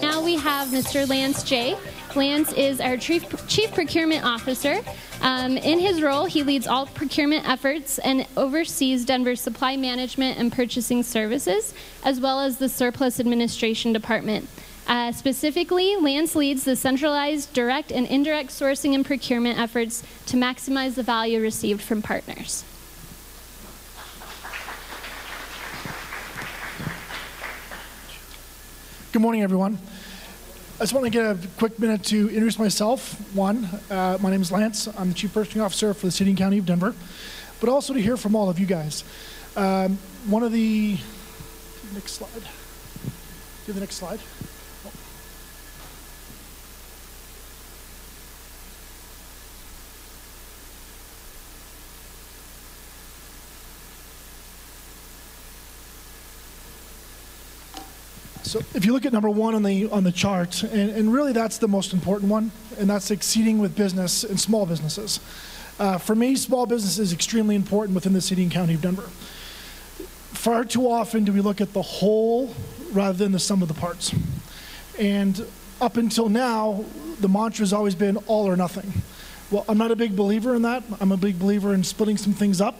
Now we have Mr. Lance J. Lance is our Chief, Chief Procurement Officer. Um, in his role, he leads all procurement efforts and oversees Denver's supply management and purchasing services, as well as the surplus administration department. Uh, specifically, Lance leads the centralized direct and indirect sourcing and procurement efforts to maximize the value received from partners. Good morning, everyone. I just want to get a quick minute to introduce myself. One, uh, my name is Lance. I'm the Chief Purchasing Officer for the City and County of Denver, but also to hear from all of you guys. Um, one of the next slide. Do the next slide? So if you look at number one on the on the chart, and, and really that's the most important one, and that's exceeding with business and small businesses. Uh, for me, small business is extremely important within the city and county of Denver. Far too often do we look at the whole rather than the sum of the parts. And up until now, the mantra has always been all or nothing. Well, I'm not a big believer in that. I'm a big believer in splitting some things up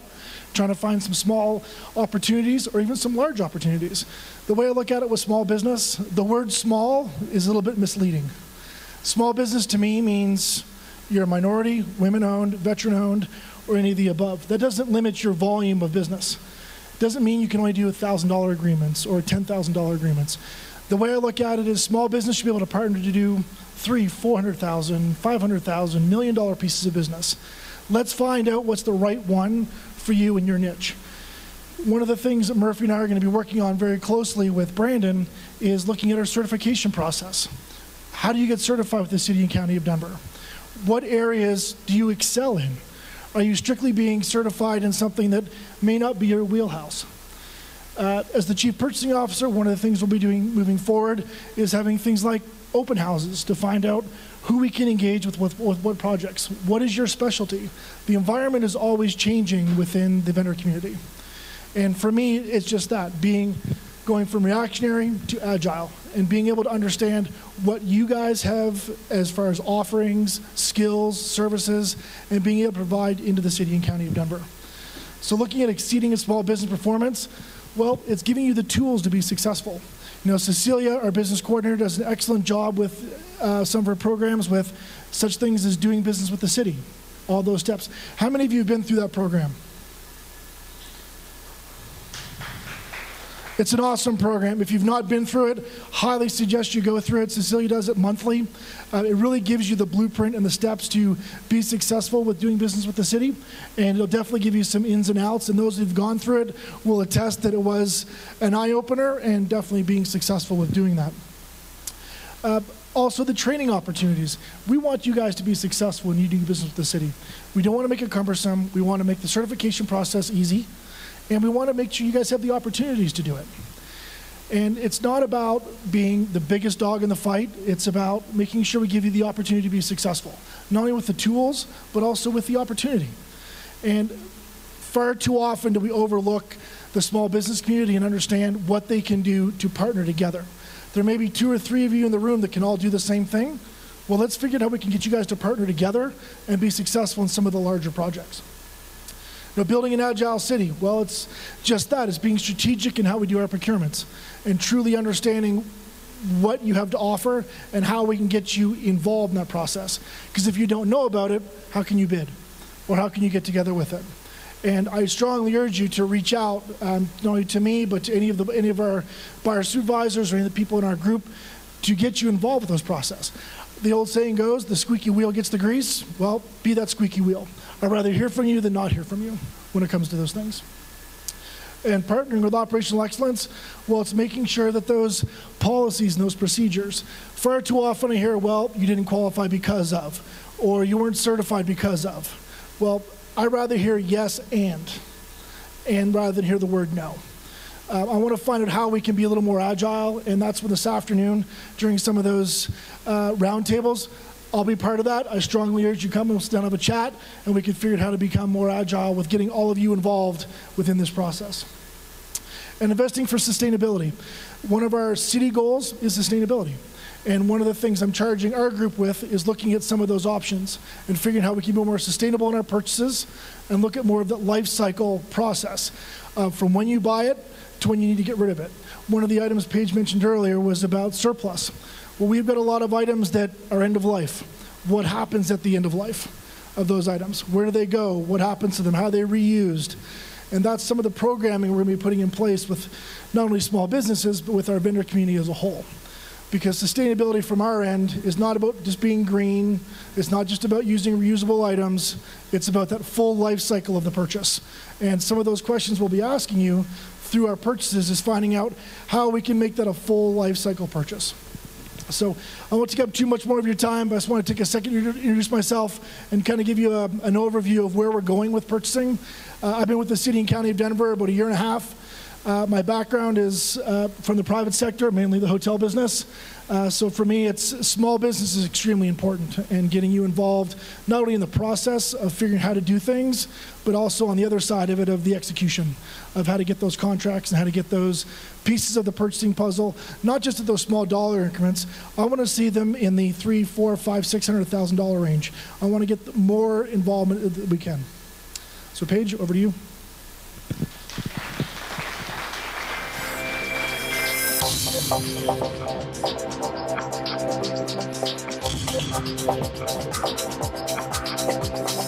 trying to find some small opportunities or even some large opportunities. The way I look at it with small business, the word small is a little bit misleading. Small business to me means you're a minority, women owned, veteran owned, or any of the above. That doesn't limit your volume of business. Doesn't mean you can only do $1,000 agreements or $10,000 agreements. The way I look at it is small business should be able to partner to do three, 400,000, 500,000, million dollar pieces of business. Let's find out what's the right one for you and your niche. One of the things that Murphy and I are going to be working on very closely with Brandon is looking at our certification process. How do you get certified with the City and County of Denver? What areas do you excel in? Are you strictly being certified in something that may not be your wheelhouse? Uh, as the Chief Purchasing Officer, one of the things we'll be doing moving forward is having things like open houses to find out who we can engage with, with, with what projects. What is your specialty? The environment is always changing within the vendor community. And for me, it's just that being going from reactionary to agile and being able to understand what you guys have as far as offerings, skills, services, and being able to provide into the city and county of Denver. So, looking at exceeding a small business performance, well, it's giving you the tools to be successful. You know, Cecilia, our business coordinator, does an excellent job with uh, some of her programs with such things as doing business with the city, all those steps. How many of you have been through that program? It's an awesome program. If you've not been through it, highly suggest you go through it. Cecilia does it monthly. Uh, it really gives you the blueprint and the steps to be successful with doing business with the city, and it'll definitely give you some ins and outs. And those who've gone through it will attest that it was an eye opener and definitely being successful with doing that. Uh, also, the training opportunities. We want you guys to be successful when you do business with the city. We don't want to make it cumbersome. We want to make the certification process easy. And we want to make sure you guys have the opportunities to do it. And it's not about being the biggest dog in the fight, it's about making sure we give you the opportunity to be successful, not only with the tools, but also with the opportunity. And far too often do we overlook the small business community and understand what they can do to partner together. There may be two or three of you in the room that can all do the same thing. Well, let's figure out how we can get you guys to partner together and be successful in some of the larger projects. Know, building an agile city, well, it's just that. It's being strategic in how we do our procurements and truly understanding what you have to offer and how we can get you involved in that process. Because if you don't know about it, how can you bid? Or how can you get together with it? And I strongly urge you to reach out, um, not only to me, but to any of, the, any of our buyer supervisors or any of the people in our group to get you involved with this process. The old saying goes, the squeaky wheel gets the grease. Well, be that squeaky wheel. I'd rather hear from you than not hear from you when it comes to those things. And partnering with operational excellence, well, it's making sure that those policies and those procedures, far too often I hear, well, you didn't qualify because of, or you weren't certified because of. Well, I'd rather hear yes and, and rather than hear the word no. Uh, I want to find out how we can be a little more agile, and that's when this afternoon, during some of those uh, roundtables, I'll be part of that. I strongly urge you come and sit down and have a chat, and we can figure out how to become more agile with getting all of you involved within this process. And investing for sustainability. One of our city goals is sustainability. And one of the things I'm charging our group with is looking at some of those options and figuring how we can be more sustainable in our purchases and look at more of the life cycle process uh, from when you buy it to when you need to get rid of it. One of the items Paige mentioned earlier was about surplus. Well, we've got a lot of items that are end of life. What happens at the end of life of those items? Where do they go? What happens to them? How are they reused? And that's some of the programming we're going to be putting in place with not only small businesses, but with our vendor community as a whole because sustainability from our end is not about just being green. It's not just about using reusable items. It's about that full life cycle of the purchase. And some of those questions we'll be asking you through our purchases is finding out how we can make that a full life cycle purchase. So I won't take up too much more of your time, but I just want to take a second to introduce myself and kind of give you a, an overview of where we're going with purchasing. Uh, I've been with the city and county of Denver about a year and a half. Uh, my background is uh, from the private sector, mainly the hotel business. Uh, so for me, it's small business is extremely important and getting you involved not only in the process of figuring how to do things, but also on the other side of it of the execution of how to get those contracts and how to get those pieces of the purchasing puzzle, not just at those small dollar increments. I want to see them in the three, four, five, six hundred thousand dollar range. I want to get more involvement that we can. So Paige, over to you. You. Thank you.